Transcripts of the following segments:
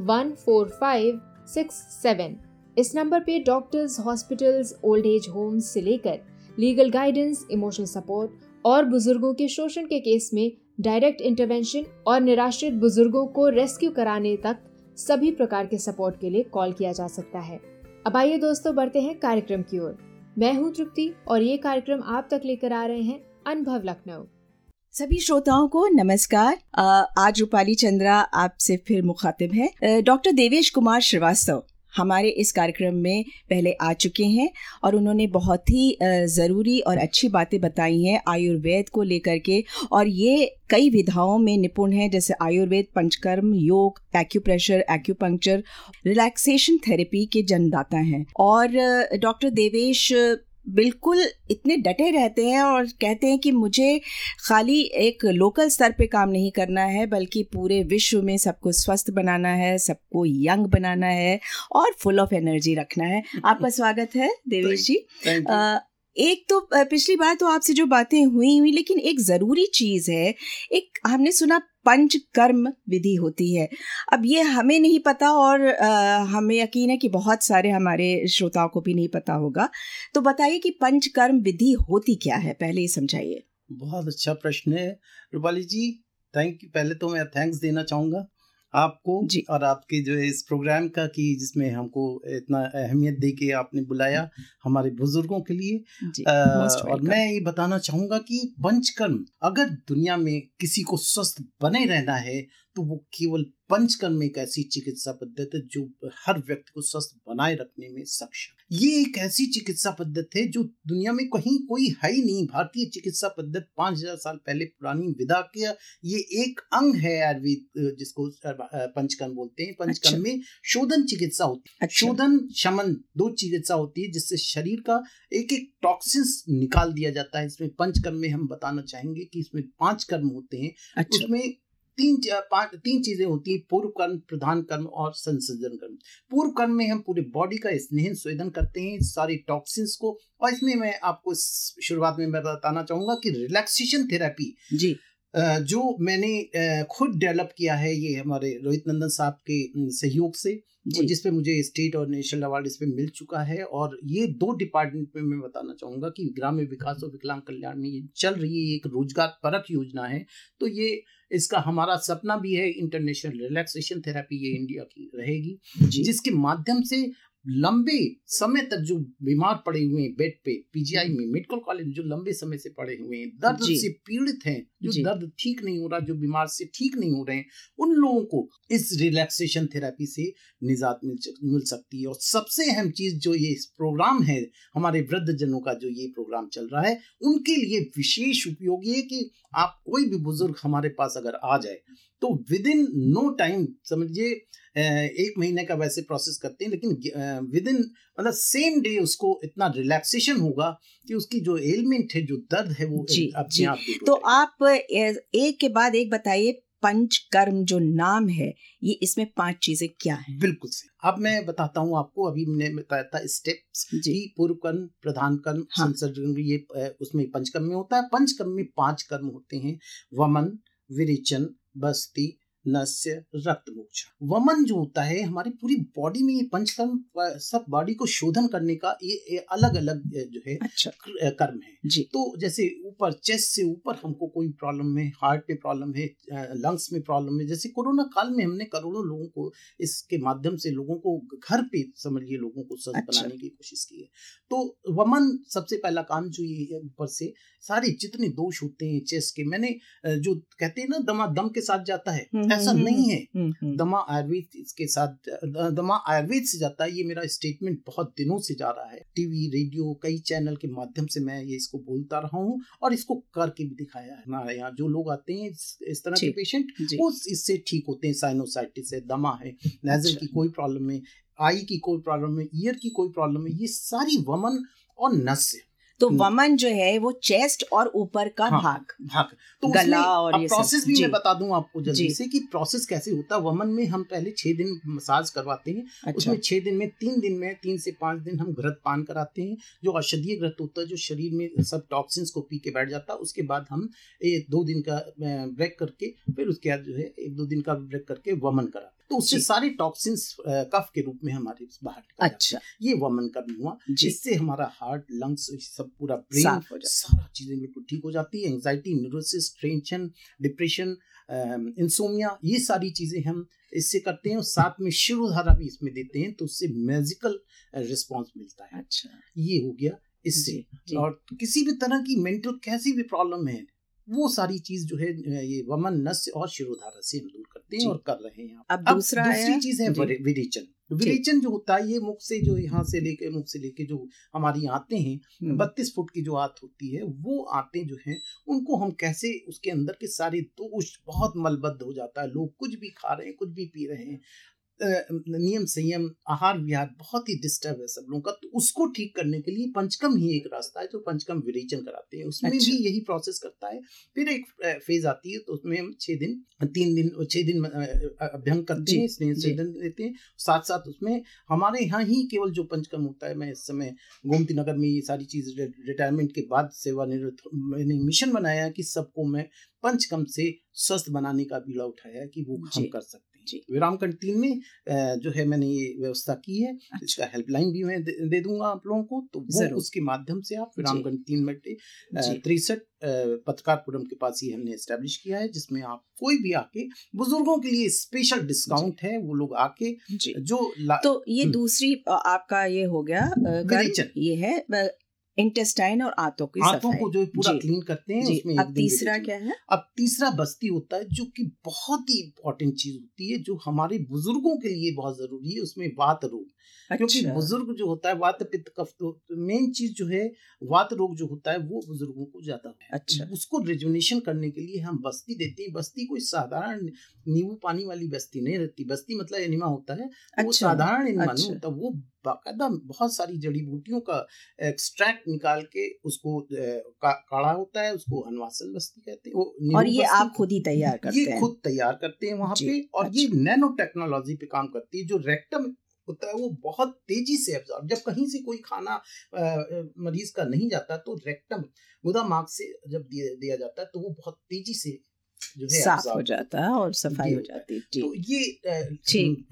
One four five six seven इस number पे doctors hospitals old age homes से लेकर लीगल गाइडेंस इमोशनल सपोर्ट और बुज़ुर्गों के शोषण के केस में डायरेक्ट इंटरवेंशन और निराश्रित बुज़ुर्गों को रेस्क्यू कराने तक सभी प्रकार के सपोर्ट के लिए कॉल किया जा सकता है। अब आइए दोस्तों बढ़ते हैं कार्यक्रम की ओर। मैं हूँ तृप्ति और ये कार्यक्रम आप तक लेकर आ रहे हैं अनुभव लखनऊ। सभी श्रोताओं को नमस्कार। आज रूपाली चंद्रा आपसे फिर मुखातिब है। डॉक्टर देवेश कुमार श्रीवास्तव हमारे इस कार्यक्रम में पहले आ चुके हैं और उन्होंने बहुत ही ज़रूरी और अच्छी बातें बताई हैं आयुर्वेद को लेकर के और ये कई विधाओं में निपुण हैं, जैसे आयुर्वेद, पंचकर्म, योग एक्यूप्रेशर एक्यूपंक्चर रिलैक्सेशन थेरेपी के जन्मदाता हैं। और डॉक्टर देवेश बिल्कुल इतने डटे रहते हैं और कहते हैं कि मुझे खाली एक लोकल स्तर पे काम नहीं करना है बल्कि पूरे विश्व में सबको स्वस्थ बनाना है सबको यंग बनाना है और फुल ऑफ़ एनर्जी रखना है। आपका स्वागत है देवेश जी। एक तो पिछली बार तो आपसे जो बातें हुई हुई लेकिन एक ज़रूरी चीज़ है एक हमने सुना पंच कर्म विधि होती है। अब ये हमें नहीं पता और आ, हमें यकीन है कि बहुत सारे हमारे श्रोताओं को भी नहीं पता होगा। तो बताइए कि पंच कर्म विधि होती क्या है? पहले ये समझाइए। बहुत अच्छा प्रश्न है। रूपाली जी थैंक यू पहले तो मैं थैंक्स देना चाहूँगा। आपको जी। और आपके जो है इस प्रोग्राम का कि जिसमें हमको इतना अहमियत दे के आपने बुलाया हमारे बुज़ुर्गों के लिए। आ, और मैं ये बताना चाहूँगा कि पंचकर्म अगर दुनिया में किसी को स्वस्थ बने रहना है तो वो केवल पंचकर्म एक ऐसी चिकित्सा पद्धति है जो हर व्यक्ति को स्वस्थ बनाए रखने में सक्षम ये एक ऐसी चिकित्सा पद्धति है जो दुनिया में कहीं कोई है ही नहीं भारतीय चिकित्सा पद्धति पाँच हज़ार साल पहले पुरानी विदा किया ये एक अंग है आयुर्वेद जिसको पंचकर्म बोलते हैं पंचकर्म अच्छा। में शोधन चिकित्सा होती है अच्छा। शोधन शमन दो चिकित्सा होती है जिससे शरीर का एक एक टॉक्सिन्स निकाल दिया जाता है इसमें पंचकर्म में हम बताना चाहेंगे कि इसमें पाँच कर्म होते हैं अच्छा। उसमें तीन पाँच तीन चीज़ें होती हैं पूर्व कर्म प्रधान कर्म और संसर्जन कर्म। पूर्व कर्म में हम पूरे बॉडी का स्नेहन स्वेदन करते हैं सारी टॉक्सिन्स को और इसमें मैं आपको शुरुआत में मैं बताना चाहूँगा कि रिलैक्सेशन थेरेपी जी। जो मैंने खुद डेवलप किया है ये हमारे रोहित नंदन साहब के सहयोग से जिस पे मुझे स्टेट और नेशनल अवार्ड इस पे मिल चुका है और ये दो डिपार्टमेंट में मैं बताना चाहूँगा कि ग्राम्य विकास और विकलांग कल्याण में ये चल रही है एक रोज़गार परक योजना है तो ये इसका हमारा सपना भी है इंटरनेशनल रिलैक्सेशन थेरेपी ये इंडिया की रहेगी जिसके माध्यम से लंबे समय तक जो बीमार पड़े हुए हैं बेड पे पीजीआई में मेडिकल कॉलेज में जो लंबे समय से पड़े हुए हैं दर्द से पीड़ित हैं जो दर्द ठीक नहीं हो रहा जो बीमार से ठीक नहीं हो रहे हैं उन लोगों को इस रिलैक्सेशन थेरेपी से निजात मिल मिल सकती है। और सबसे अहम चीज़ जो ये प्रोग्राम है हमारे वृद्ध जनों का जो ये प्रोग्राम चल रहा है उनके लिए विशेष उपयोगी है कि आप कोई भी बुज़ुर्ग हमारे पास अगर आ जाए तो विद इन नो टाइम समझिए एक महीने का वैसे प्रोसेस करते हैं लेकिन विद इन मतलब सेम डे उसको इतना रिलैक्सेशन होगा कि उसकी जो एलिमेंट है जो दर्द है वो जी, अपने आप तो आप एक के बाद एक बताइए पंच कर्म जो नाम है ये इसमें पाँच चीज़ें क्या है? बिल्कुल सही। अब मैं बताता हूँ आपको अभी मैंने बताया था स्टेप्स की पूर्व कर्म प्रधान कर्म हाँ. ये उसमें पंचकर्म में होता है। पंचकर्म में पाँच कर्म होते हैं वमन विरेचन बस्ती नस्य रक्त मोक्ष। वमन जो होता है हमारी पूरी बॉडी में ये पंचकर्म सब बॉडी को शोधन करने का ये, अलग अलग जो है अच्छा। कर्म है। जी। तो जैसे ऊपर चेस्ट से ऊपर हमको कोई प्रॉब्लम है हार्ट पे प्रॉब्लम है लंग्स में प्रॉब्लम है जैसे कोरोना काल में हमने करोड़ों लोगों को इसके माध्यम से लोगों को घर पे समझिए लोगों को स्वस्थ अच्छा। बनाने की कोशिश की है। तो वमन सबसे पहला काम जो ये ऊपर से सारे जितने दोष होते हैं चेस्ट के मैंने जो कहते हैं ना दमा दम के साथ जाता है हम्म, ऐसा हम्म, नहीं है। हम्म, दमा आयुर्वेद के साथ दमा आयुर्वेद से जाता है ये मेरा स्टेटमेंट बहुत दिनों से जा रहा है। टीवी रेडियो कई चैनल के माध्यम से मैं ये इसको बोलता रहा हूँ और इसको करके भी दिखाया है। हमारे यहाँ जो लोग आते हैं इस तरह के पेशेंट वो इससे ठीक होते हैं। साइनोसाइटिस है दमा है नेजल अच्छा। की कोई प्रॉब्लम है आई की कोई प्रॉब्लम है ईयर की कोई प्रॉब्लम है ये सारी वमन और नस है। तो हम्म। वमन जो है वो चेस्ट और ऊपर का हाँ, भाग। भाग। तो गला और ये प्रोसेस भी मैं बता दूँ आपको जल्दी से कि प्रोसेस कैसे होता है। वमन में हम पहले छह दिन मसाज करवाते हैं। अच्छा। उसमें छह दिन में तीन दिन में तीन से पाँच दिन हम घृत पान कराते हैं। जो औषधीय घृत होता है जो शरीर में सब टॉक्सिन्स को पी के बैठ जाता है उसके बाद हम दो दिन का ब्रेक करके फिर उसके बाद जो है एक दो दिन का ब्रेक करके वमन कराते तो उससे सारे टॉक्सिन्स कफ के रूप में हमारे बाहर अच्छा। ये वमन का भी हुआ। जिससे हमारा हार्ट लंग्स सब पूरा ब्रेन सारा चीज़ें बिल्कुल ठीक हो जाती है। Anxiety neurosis tension depression insomnia ये सारी चीज़ें हम इससे करते हैं और साथ में शिरोधारा भी इसमें देते हैं तो उससे मैजिकल रिस्पॉन्स मिलता है। अच्छा। ये हो गया इससे। और किसी भी तरह की मेंटल कैसी भी प्रॉब्लम है वो सारी चीज़ जो है ये वमन नस और शिरोधारा से हम दूर करते हैं और कर रहे हैं अब दूसरा दूसरी चीज़ है विरेचन। विरेचन जो होता है ये मुख से जो यहाँ से लेके मुख से लेके जो हमारी आते हैं हम्म। बत्तीस फुट की जो आत होती है वो आते जो हैं उनको हम कैसे उसके अंदर के सारे दोष बहुत मलबद्ध हो जाता है। लोग कुछ भी खा रहे हैं कुछ भी पी रहे हैं नियम संयम आहार विहार बहुत ही डिस्टर्ब है सब लोगों का। तो उसको ठीक करने के लिए पंचकम ही एक रास्ता है जो पंचकम विरेचन कराते हैं। उसमें अच्छा। भी यही प्रोसेस करता है। फिर एक फ़ेज़ आती है तो उसमें हम छह दिन तीन दिन छह दिन अभ्यंग करते हैं स्नेह देते हैं। साथ साथ उसमें हमारे यहाँ ही केवल जो पंचकम होता है मैं इस समय गोमती नगर में ये सारी चीज़ रिटायरमेंट के बाद सेवानिवृत्त मैंने मिशन बनाया कि सबको मैं पंचकम से स्वस्थ बनाने का बीड़ा उठाया कि वो हम कर सकते विराम कंटीन में जो है मैंने ये व्यवस्था की है अच्छा। इसका हेल्पलाइन भी मैं दे, दे दूँगा आप लोगों को तो वो उसके माध्यम से आप विराम कंटीन में तिरसठ पत्रकारपुरम के पास ही हमने एस्टेब्लिश किया है जिसमें आप कोई भी आके बुज़ुर्गों के लिए स्पेशल डिस्काउंट है वो लोग आके जो। तो ये हम्म। दूसरी आपका ये हो गया ये है इंटेस्टाइन और आंतों की आंतों को जो पूरा क्लीन करते हैं उसमें अब तीसरा क्या है। अब तीसरा बस्ती होता है जो कि बहुत ही इंपॉर्टेंट चीज़ होती है जो हमारे बुज़ुर्गों के लिए बहुत ज़रूरी है उसमें बात रोग। क्योंकि बुज़ुर्ग जो होता है वात पित्त कफ तो मेन चीज़ जो है वात रोग जो होता है वो बुज़ुर्गों को ज़्यादा है। अच्छा। उसको रिजुनेशन करने के लिए हम बस्ती देते हैं। बस्ती कोई साधारण नींबू पानी वाली बस्ती नहीं रहती। बस्ती मतलब एनिमा होता है। अच्छा। वो साधारण एनिमा अच्छा। नहीं होता। वो बाकायदा बहुत सारी जड़ी बूटियों का एक्सट्रैक्ट निकाल के उसको काढ़ा होता है उसको अनवासन बस्ती कहते हैं। और ये आप खुद ही तैयार करते ये हैं। खुद तैयार करते हैं वहाँ पे और अच्छा। ये नैनो टेक्नोलॉजी पे काम करती है जो रेक्टम होता है वो बहुत तेज़ी से एब्जॉर्ब जब कहीं से कोई खाना आ, मरीज़ का नहीं जाता तो रेक्टम गुदा मार्ग से जब दिया, दिया जाता है तो वो बहुत तेज़ी से जो है साफ़ हो जाता है और सफ़ाई हो जाती है तो ये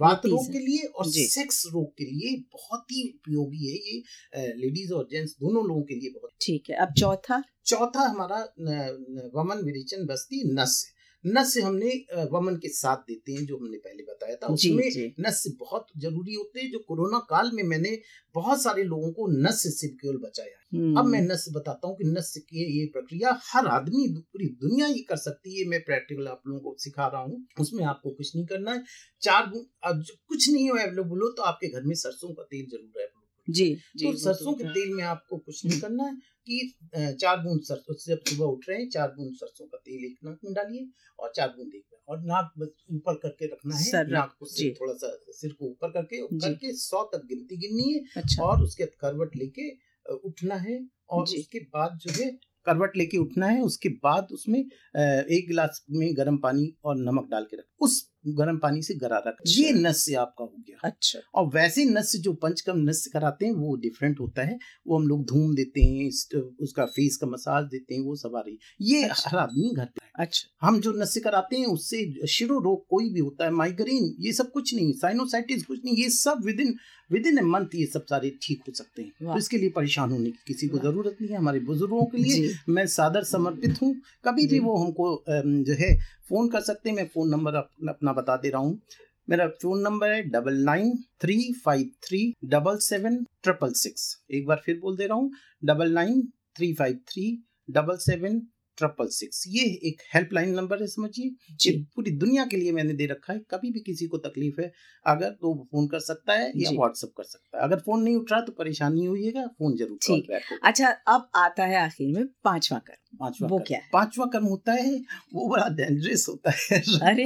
वात रोग के लिए और सेक्स रोग के लिए बहुत ही उपयोगी है ये लेडीज़ और जेंट्स दोनों लोगों के लिए बहुत ठीक है अब चौथा? चौथा हमारा वमन विरेचन बस्ती नस नस हमने वमन के साथ देते हैं जो हमने पहले बताया था। उसमें नस बहुत ज़रूरी होते हैं जो कोरोना काल में मैंने बहुत सारे लोगों को नस से केवल बचाया अब मैं हम्म। नस बताता हूँ कि नस की ये प्रक्रिया हर आदमी पूरी दुनिया ही कर सकती है। मैं प्रैक्टिकल आप लोगों को सिखा रहा हूँ। उसमें आपको कुछ नहीं करना है। चार कुछ नहीं हो अवेलेबल हो तो आपके घर में सरसों का तेल ज़रूर है जी, जी तो सरसों के तेल में आपको कुछ नहीं करना है। कि चार बूंद सरसों जब सुबह उठ रहे हैं चार बूंद सरसों का तेल एक नाक में डालिए और चार बूंद एक में और नाक बस ऊपर करके रखना है नाक को थोड़ा सा सिर को ऊपर करके करके सौ तक गिनती गिननी है अच्छा। और उसके बाद करवट लेके उठना है और उसके बाद जो है करवट लेके उठना है उसके बाद उसमें एक गिलास में गर्म पानी और नमक डाल के रख उस गर्म पानी से गरा रख अच्छा। ये नस्य आपका हो गया। अच्छा। और वैसे नस्य जो पंचकर्म नस्य कराते हैं वो डिफरेंट होता है। वो हम लोग धूम देते हैं उसका फेस का मसाज देते हैं वो रही ये अच्छा। हर आदमी घर पे अच्छा। हम जो नस्य कराते हैं उससे शिरो रोग कोई भी होता है माइग्रेन ये सब कुछ नहीं साइनोसाइटिस कुछ नहीं ये सब within within a month ये सब सारे ठीक हो सकते हैं। तो इसके लिए परेशान होने की किसी को ज़रूरत नहीं है हमारे बुज़ुर्गों के लिए मैं सादर समर्पित हूँ। कभी भी वो हमको जो है फ़ोन कर सकते हैं मैं फ़ोन नंबर अपना बता दे रहा हूँ। मेरा फ़ोन नंबर है double nine three five three double seven triple six. एक बार फिर बोल दे रहा हूँ double nine three five three double seven triple six. ये एक हेल्पलाइन नंबर है समझिए। पूरी दुनिया के लिए मैंने दे रखा है कभी भी किसी को तकलीफ़ है अगर तो फ़ोन कर सकता है या व्हाट्सअप कर सकता है। अगर फ़ोन नहीं उठ रहा तो परेशानी होइएगा फ़ोन ज़रूर ठीक। अच्छा अब आता है आखिर में पांचवा कर्म। पांचवा वो क्या है? पांचवा कर्म होता है वो बड़ा डेंजरस होता है। अरे।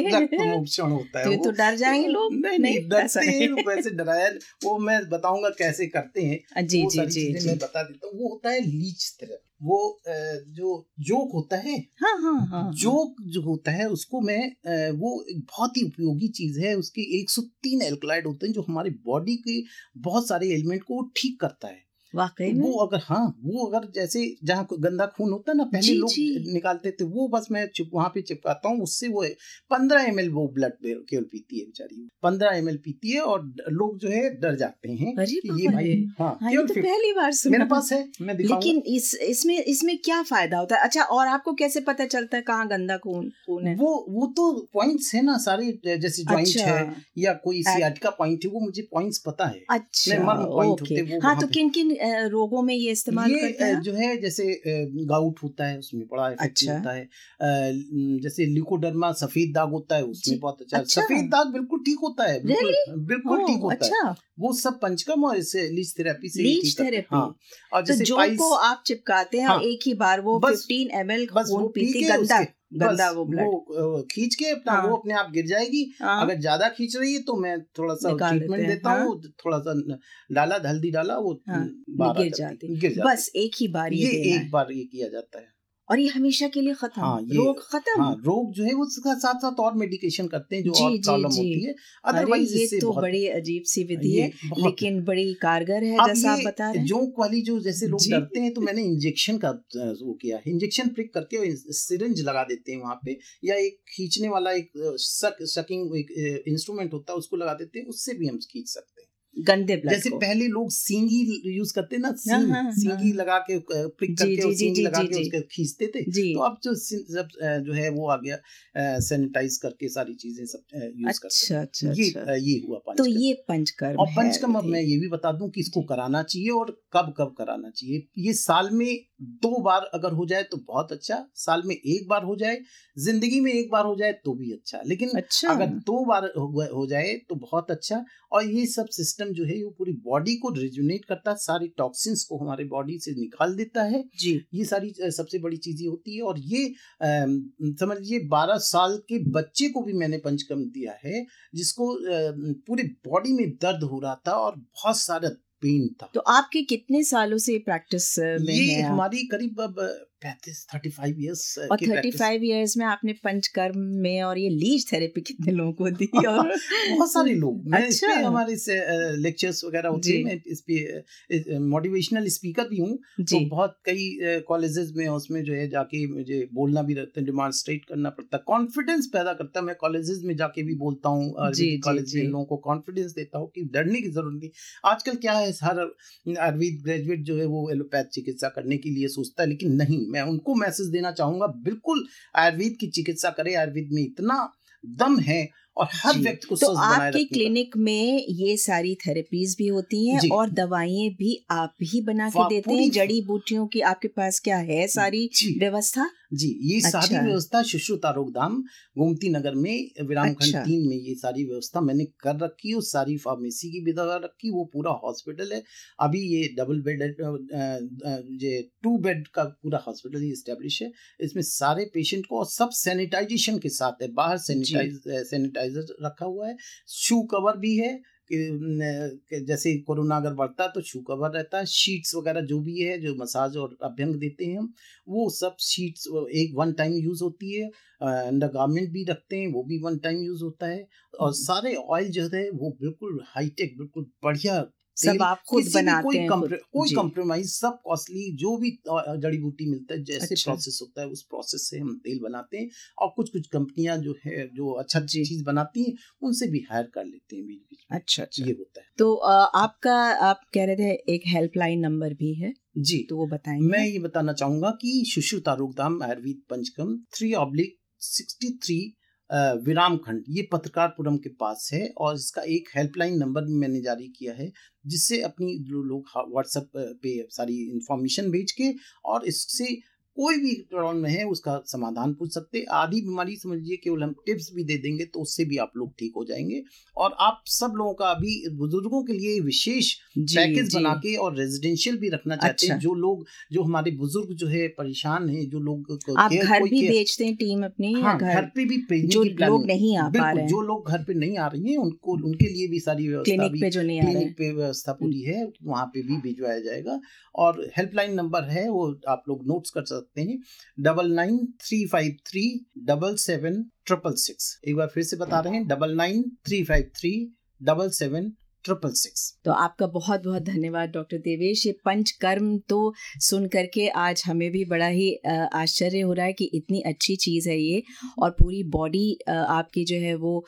होता है तो, तो डर जाएँगे लोग। नहीं नहीं डरते हैं वैसे डराया वो मैं बताऊँगा कैसे करते हैं। जी जी जी मैं बता देता हूँ। वो होता है लीच तरह। वो जो जोक होता है हाँ, हाँ, हाँ, जोक हाँ। जो होता है उसको मैं वो बहुत ही उपयोगी चीज़ है। उसके 103 एल्कलाइड होते हैं जो हमारे बॉडी के बहुत सारे एलिमेंट को ठीक करता है। वाकई तो वो अगर हाँ वो अगर जैसे जहाँ गंदा खून होता है ना पहले लोग निकालते थे वो बस मैं चिप वहाँ पे चिपकाता हूँ उससे वो पंद्रह एम वो ब्लड केवल पीती है बेचारी पंद्रह एम पीती है और लोग जो है डर जाते हैं ये भाई हाँ, हाँ ये तो पहली बार सुना मेरे पास है मैं लेकिन इस इसमें इसमें क्या फ़ायदा होता है? अच्छा और आपको कैसे पता चलता है कहाँ गंदा खून खून है? वो वो तो पॉइंट्स है ना सारे जैसे ज्वाइंट अच्छा, है या कोई सियाटिका पॉइंट है वो मुझे पॉइंट्स पता है। अच्छा हाँ तो किन किन रोगों में ये इस्तेमाल ये करते हैं? जो है जैसे गाउट होता है उसमें बड़ा अच्छा। होता है जैसे लिकोडर्मा सफ़ेद दाग होता है उसमें बहुत अच्छा, अच्छा। सफ़ेद दाग बिल्कुल ठीक होता है बिल्कुल बिल्कुल ठीक होता अच्छा। है वो सब पंचकम और इसे लीच थेरेपी से लीच थेरेपी। हाँ। और तो जैसे तो जो को आप चिपकाते हैं हाँ, एक ही बार वो 15 एमएल खून पीती गंदा। गंदा वो ब्लड खींच के अपना हाँ। वो अपने आप गिर जाएगी हाँ। अगर ज़्यादा खींच रही है तो मैं थोड़ा सा ट्रीटमेंट देता हाँ। हूँ थोड़ा सा डाला हल्दी डाला वो हाँ। गिर जाती गिर जाती बस एक ही बार ये एक बार ये किया जाता है और ये हमेशा के लिए खत्म। हाँ, रोग खत्म। हाँ, रोग जो है वो उसका साथ साथ और मेडिकेशन करते हैं जो जी, और प्रॉब्लम होती है। अदरवाइज़ ये तो बड़ी अजीब सी विधि है लेकिन बड़ी कारगर है जैसा आप बता रहे हैं। जोंक वाली जो जैसे लोग डरते हैं तो मैंने इंजेक्शन का वो किया इंजेक्शन प्रिक करके सिरिंज लगा देते हैं वहाँ पे या एक खींचने वाला एक सक सकिंग इंस्ट्रूमेंट होता है उसको लगा देते हैं उससे भी हम खींच सकते हैं। गंदे ब्लड जैसे को। पहले लोग सींगी यूज़ करते ना हाँ, सींग हाँ, हाँ, सींगी लगा के प्रिक करके और सींगी लगा जी, के उसके खींचते थे। तो अब जो सब जो है वो आ गया सैनिटाइज करके सारी चीज़ें सब यूज़ अच्छा, करते अच्छा, ये अच्छा। ये हुआ पंचकर्म। तो ये पंचकर्म और पंचकर्म अब मैं ये भी बता दूँ कि इसको कराना चाहिए और कब कब कराना चाहिए। ये साल में दो बार अगर हो जाए तो बहुत अच्छा साल में एक बार हो जाए ज़िंदगी में एक बार हो जाए तो भी अच्छा। लेकिन अच्छा। अगर दो बार हो जाए तो बहुत अच्छा। और ये सब सिस्टम जो है वो पूरी बॉडी को रिजुनेट करता है सारी टॉक्सिन्स को हमारे बॉडी से निकाल देता है। जी। ये सारी सबसे बड़ी चीज़ें होती है और ये समझ लीजिए बारह साल के बच्चे को भी मैंने पंचकर्म दिया है जिसको पूरे बॉडी में दर्द हो रहा था और बहुत सारा पेन था। तो आपके कितने सालों से प्रैक्टिस में ये है हमारी करीब अब पैंतीस थर्टी फाइव ईयर्स और थर्टी फाइव ईयर्स में आपने पंचकर्म में और ये लीज थेरेपी कितने लोगों को दी और बहुत सारे लोग। मैं अच्छा। हमारे से लेक्चर्स वगैरह होते हैं मैं इस पे मोटिवेशनल स्पीकर भी हूँ। तो बहुत कई कॉलेजेस में उसमें जो है जाके मुझे बोलना भी रहता है डिमॉन्स्ट्रेट करना पड़ता है। कॉन्फिडेंस पैदा करता है। मैं कॉलेजेस में जाके भी बोलता हूँ कॉलेज में लोगों को कॉन्फिडेंस देता हूँ कि डरने की ज़रूरत नहीं। आजकल क्या है हर आयुर्वेद ग्रेजुएट जो है वो एलोपैथ चिकित्सा करने के लिए सोचता है, लेकिन नहीं, मैं उनको मैसेज देना चाहूँगा, बिल्कुल आयुर्वेद की चिकित्सा करें, आयुर्वेद में इतना दम है और हर व्यक्ति को तो आपके क्लिनिक में ये सारी थेरेपीज भी होती हैं और दवाइयाँ भी आप ही बना के देते हैं? जड़ी बूटियों की आपके पास क्या है सारी व्यवस्था? जी ये अच्छा। सारी व्यवस्था सुश्रुत आरोग्यधाम गोमती नगर में विराम खंड अच्छा। तीन में ये सारी व्यवस्था मैंने कर रखी है सारी फार्मेसी की भी दवा रखी वो पूरा हॉस्पिटल है। अभी ये डबल बेड ये टू बेड का पूरा हॉस्पिटल ही स्टेब्लिश है। इसमें सारे पेशेंट को और सब सैनिटाइजेशन के साथ है बाहर सैनिटाइज सैनिटाइज सैनिटाइजर रखा हुआ है। शू कवर भी है कि जैसे कोरोना अगर बढ़ता है तो शू कवर रहता है। शीट्स वगैरह जो भी है जो मसाज और अभ्यंग देते हैं हम वो सब शीट्स एक वन टाइम यूज़ होती है। अंडर गारमेंट भी रखते हैं वो भी वन टाइम यूज़ होता है। और सारे ऑयल जो है वो बिल्कुल हाईटेक बिल्कुल बढ़िया सब आप खुद बनाते कोई हैं कम्प्र, कोई कॉम्प्रोमाइज सब कॉस्टली जो भी जड़ी बूटी मिलता है जैसे अच्छा। प्रोसेस होता है उस प्रोसेस से हम तेल बनाते हैं और कुछ कुछ कंपनियाँ जो है जो अच्छा चीज़ बनाती हैं उनसे भी हायर कर लेते हैं बीच बीच अच्छा अच्छा। ये होता है। तो आपका आप कह रहे थे एक हेल्पलाइन नंबर भी है जी। तो वो बताएँगे। मैं ये बताना चाहूँगा कि Sushruta रोकदाम Ayurveda panchakarma three oblique sixty three विराम खंड, ये पत्रकारपुरम के पास है और इसका एक हेल्पलाइन नंबर भी मैंने जारी किया है, जिससे अपनी लोग व्हाट्सएप पे सारी इंफॉर्मेशन भेज के और इससे कोई भी प्रॉब्लम है उसका समाधान पूछ सकते आधी बीमारी समझिए केवल हम टिप्स भी दे देंगे तो उससे भी आप लोग ठीक हो जाएँगे। और आप सब लोगों का अभी बुज़ुर्गों के लिए विशेष पैकेज बना के और रेजिडेंशियल भी रखना चाहते अच्छा। हैं जो लोग जो हमारे बुज़ुर्ग जो है परेशान है जो लोग आप घर भी बेचते हैं टीम अपनी हाँ, घर? पे भी जो लोग नहीं आ पा रहे जो लोग घर पे नहीं आ रही है उनको उनके लिए भी सारी व्यवस्था पे जो नहीं क्लिनिक पे व्यवस्था पूरी है वहाँ पे भी भिजवाया जाएगा। और हेल्पलाइन नंबर है वो आप लोग नोट्स कर सकते हैं। Double nine three five three double seven triple six. एक बार फिर से बता रहे हैं, double nine three five three double seven triple six. तो आपका बहुत बहुत धन्यवाद, डॉक्टर देवेश। ये पंचकर्म तो सुन करके आज हमें भी बड़ा ही आश्चर्य हो रहा है कि इतनी अच्छी चीज़ है ये और पूरी बॉडी आपकी जो है वो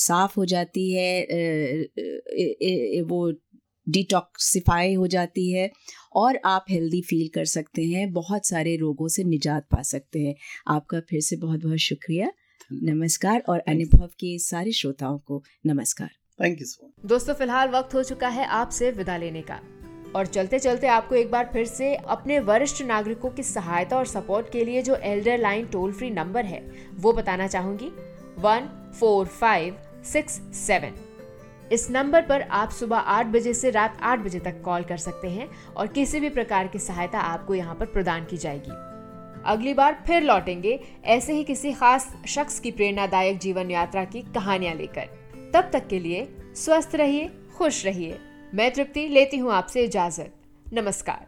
साफ़ हो जाती है वो डिटॉक्सिफाई हो जाती है और आप हेल्दी फील कर सकते हैं बहुत सारे रोगों से निजात पा सकते हैं। आपका फिर से बहुत बहुत शुक्रिया नमस्कार और अनुभव के सारे श्रोताओं को नमस्कार। थैंक यू सो मच दोस्तों फ़िलहाल वक्त हो चुका है आपसे विदा लेने का। और चलते चलते आपको एक बार फिर से अपने वरिष्ठ नागरिकों की सहायता और सपोर्ट के लिए जो elder line toll free number है वो बताना चाहूँगी। One four five six seven. इस नंबर पर आप सुबह आठ बजे से रात आठ बजे तक कॉल कर सकते हैं और किसी भी प्रकार की सहायता आपको यहाँ पर प्रदान की जाएगी। अगली बार फिर लौटेंगे ऐसे ही किसी खास शख्स की प्रेरणादायक जीवन यात्रा की कहानियाँ लेकर। तब तक के लिए स्वस्थ रहिए, खुश रहिए। मैं तृप्ति लेती हूँ आपसे इजाज़त। नमस्कार।